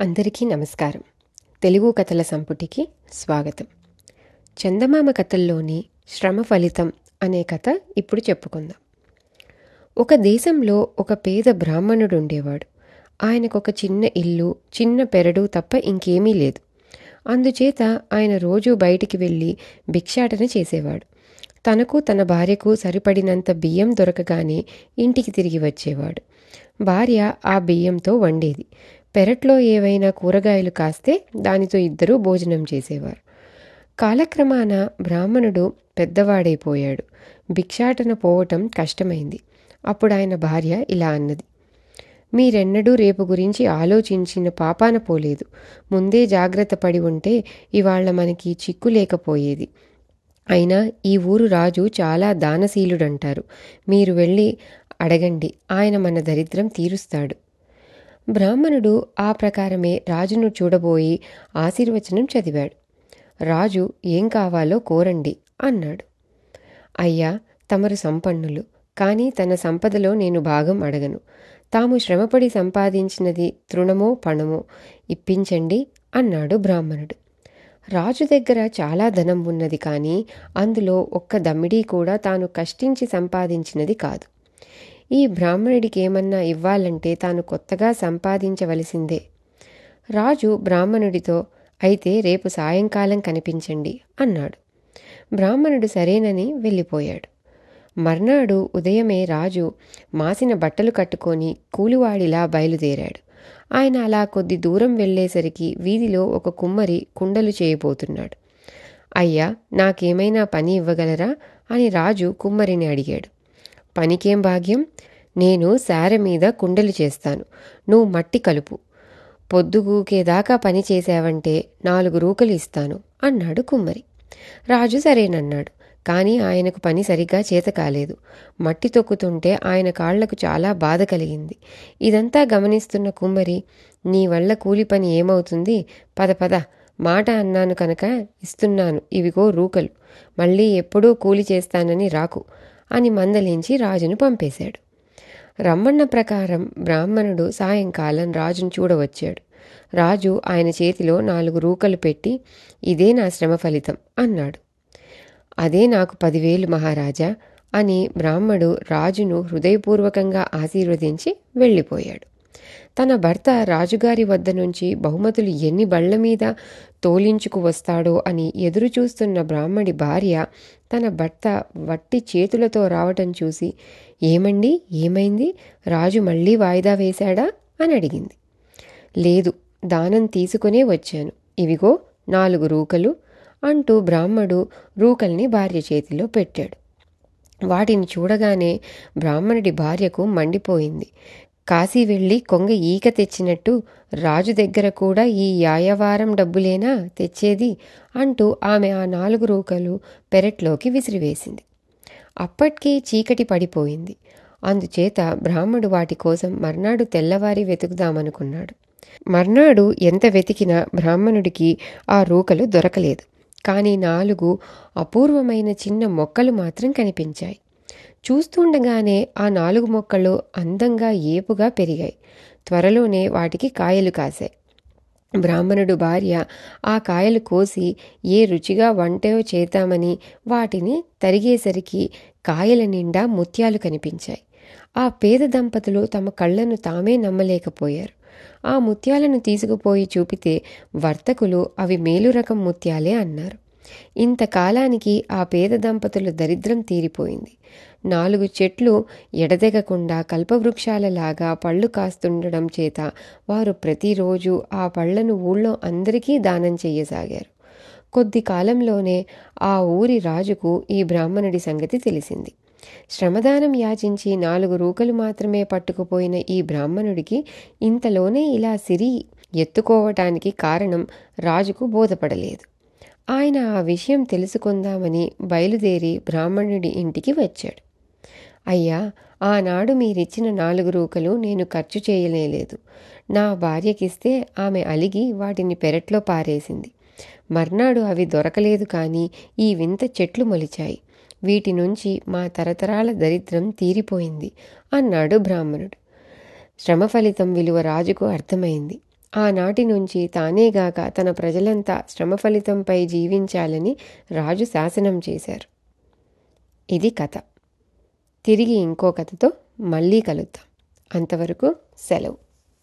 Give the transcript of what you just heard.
అందరికీ నమస్కారం. తెలుగు కథల సంపుటికి స్వాగతం. చందమామ కథల్లోని శ్రమ ఫలితం అనే కథ ఇప్పుడు చెప్పుకుందాం. ఒక దేశంలో ఒక పేద బ్రాహ్మణుడు ఉండేవాడు ఆయనకు ఒక చిన్న ఇల్లు చిన్న పెరడు తప్ప ఇంకేమీ లేదు. అందుచేత ఆయన రోజూ బయటికి వెళ్ళి భిక్షాటన చేసేవాడు. తనకు తన భార్యకు సరిపడినంత బియ్యం దొరకగానే ఇంటికి తిరిగి వచ్చేవాడు. భార్య ఆ బియ్యంతో వండేది. పెరట్లో ఏవైనా కూరగాయలు కాస్తే దానితో ఇద్దరూ భోజనం చేసేవారు. కాలక్రమాన బ్రాహ్మణుడు పెద్దవాడైపోయాడు. భిక్షాటన పోవటం కష్టమైంది. అప్పుడు ఆయన భార్య ఇలా అన్నది మీరెన్నడూ రేపు గురించి ఆలోచించిన పాపాన పోలేదు. ముందే జాగ్రత్త పడి ఉంటే ఇవాళ మనకి చిక్కు లేకపోయేది. అయినా ఈ ఊరు రాజు చాలా దానశీలుడంటారు. మీరు వెళ్ళి అడగండి. ఆయన మన దరిద్రం తీరుస్తాడు. బ్రాహ్మణుడు ఆ ప్రకారమే రాజును చూడబోయి ఆశీర్వచనం చదివాడు. రాజు ఏం కావాలో కోరండి అన్నాడు. అయ్యా తమరు సంపన్నులు కానీ తన సంపదలో నేను భాగం అడగను. తాము శ్రమపడి సంపాదించినది తృణమో పణమో ఇప్పించండి అన్నాడు బ్రాహ్మణుడు. రాజు దగ్గర చాలా ధనం ఉన్నది కానీ అందులో ఒక్క దమ్మిడీ కూడా తాను కష్టించి సంపాదించినది కాదు. ఈ బ్రాహ్మణుడికి ఏమన్నా ఇవ్వాలంటే తాను కొత్తగా సంపాదించవలసిందే. రాజు బ్రాహ్మణుడితో అయితే రేపు సాయంకాలం కనిపించండి అన్నాడు. బ్రాహ్మణుడు సరేనని వెళ్ళిపోయాడు. మర్నాడు ఉదయమే రాజు మాసిన బట్టలు కట్టుకొని కూలివాడిలా బయలుదేరాడు. ఆయన అలా కొద్ది దూరం వెళ్ళేసరికి వీధిలో ఒక కుమ్మరి కుండలు చేయబోతున్నాడు. అయ్యా నాకేమైనా పని ఇవ్వగలరా? అని రాజు కుమ్మరిని అడిగాడు. పనికేం భాగ్యం? నేను సారె మీద కుండలు చేస్తాను. నువ్వు మట్టి కలుపు. పొద్దుగూకేదాకా పని చేశావంటే నాలుగు రూకలు ఇస్తాను అన్నాడు కుమ్మరి. రాజు సరేనన్నాడు. కానీ ఆయనకు పని సరిగ్గా చేత కాలేదు. మట్టి తొక్కుతుంటే ఆయన కాళ్ళకు చాలా బాధ కలిగింది. ఇదంతా గమనిస్తున్న కుమ్మరి నీ వల్ల కూలి పని ఏమవుతుంది? పద పద. మాట అన్నాను కనుక ఇస్తున్నాను. ఇవిగో రూకలు. మళ్ళీ ఎప్పుడూ కూలి చేస్తానని రాకు. అని మందలించి రాజును పంపేశాడు. రమ్మన్న ప్రకారం బ్రాహ్మణుడు సాయంకాలం రాజును చూడవచ్చాడు. రాజు ఆయన చేతిలో నాలుగు రూకలు పెట్టి ఇదే నా శ్రమ ఫలితం అన్నాడు. అదే నాకు పదివేలు మహారాజా అని బ్రాహ్మడు రాజును హృదయపూర్వకంగా ఆశీర్వదించి వెళ్ళిపోయాడు. తన భర్త రాజుగారి వద్ద నుంచి బహుమతులు ఎన్ని బళ్ళ మీద తోలించుకు వస్తాడో అని ఎదురు చూస్తున్న బ్రాహ్మడి భార్య తన భర్త వట్టి చేతులతో రావటం చూసి ఏమండి? ఏమైంది? రాజు మళ్ళీ వాయిదా వేశాడా? అని అడిగింది. లేదు దానం తీసుకునే వచ్చాను. ఇవిగో నాలుగు రూకలు అంటూ బ్రాహ్మడు రూకల్ని భార్య చేతిలో పెట్టాడు. వాటిని చూడగానే బ్రాహ్మణుడి భార్యకు మండిపోయింది. కాశీ వెళ్ళి కొంగ ఈక తెచ్చినట్టు రాజు దగ్గర కూడా ఈ యాయవారం డబ్బులేనా తెచ్చేది అంటూ ఆమె ఆ నాలుగు రూకలు పెరట్లోకి విసిరివేసింది. అప్పటికే చీకటి పడిపోయింది. అందుచేత బ్రాహ్మడు వాటి కోసం మర్నాడు తెల్లవారి వెతుకుదామనుకున్నాడు. మర్నాడు ఎంత వెతికినా బ్రాహ్మణుడికి ఆ రూకలు దొరకలేదు. కానీ నాలుగు అపూర్వమైన చిన్న మొక్కలు మాత్రం కనిపించాయి. చూస్తుండగానే ఆ నాలుగు మొక్కలు అందంగా ఏపుగా పెరిగాయి. త్వరలోనే వాటికి కాయలు కాశాయి. బ్రాహ్మణుడు భార్య ఆ కాయలు కోసి ఏ రుచిగా వంటో చేద్దామని వాటిని తరిగేసరికి కాయల నిండా ముత్యాలు కనిపించాయి. ఆ పేద దంపతులు తమ కళ్ళను తామే నమ్మలేకపోయారు. ఆ ముత్యాలను తీసుకుపోయి చూపితే వర్తకులు అవి మేలు రకం ముత్యాలే అన్నారు. ఇంతకాలానికి ఆ పేద దంపతుల దరిద్రం తీరిపోయింది. నాలుగు చెట్లు ఎడదెగకుండా కల్పవృక్షాలలాగా పళ్ళు కాస్తుండడం చేత వారు ప్రతిరోజు ఆ పళ్ళను ఊళ్ళో అందరికీ దానం చెయ్యసాగారు. కొద్ది కాలంలోనే ఆ ఊరి రాజుకు ఈ బ్రాహ్మణుడి సంగతి తెలిసింది. శ్రమదానం యాచించి నాలుగు రూకలు మాత్రమే పట్టుకుపోయిన ఈ బ్రాహ్మణుడికి ఇంతలోనే ఇలా సిరి ఎత్తుకోవటానికి కారణం రాజుకు బోధపడలేదు. ఆయన ఆ విషయం తెలుసుకుందామని బయలుదేరి బ్రాహ్మణుడి ఇంటికి వచ్చాడు. అయ్యా ఆనాడు మీరిచ్చిన నాలుగు రూకలు నేను ఖర్చు చేయలేదు నా భార్యకిస్తే ఆమె అలిగి వాటిని పెరట్లో పారేసింది. మర్నాడు అవి దొరకలేదు కానీ ఈ వింత చెట్లు మొలిచాయి. వీటి నుంచి మా తరతరాల దరిద్రం తీరిపోయింది అన్నాడు బ్రాహ్మణుడు. శ్రమ ఫలితం విలువ రాజుకు అర్థమైంది. ఆనాటి నుంచి తానేగాక తన ప్రజలంతా శ్రమ ఫలితంపై జీవించాలని రాజు శాసనం చేశారు. ఇది కథ. తిరిగి ఇంకో కథతో మళ్ళీ కలుద్దాం. అంతవరకు సెలవు.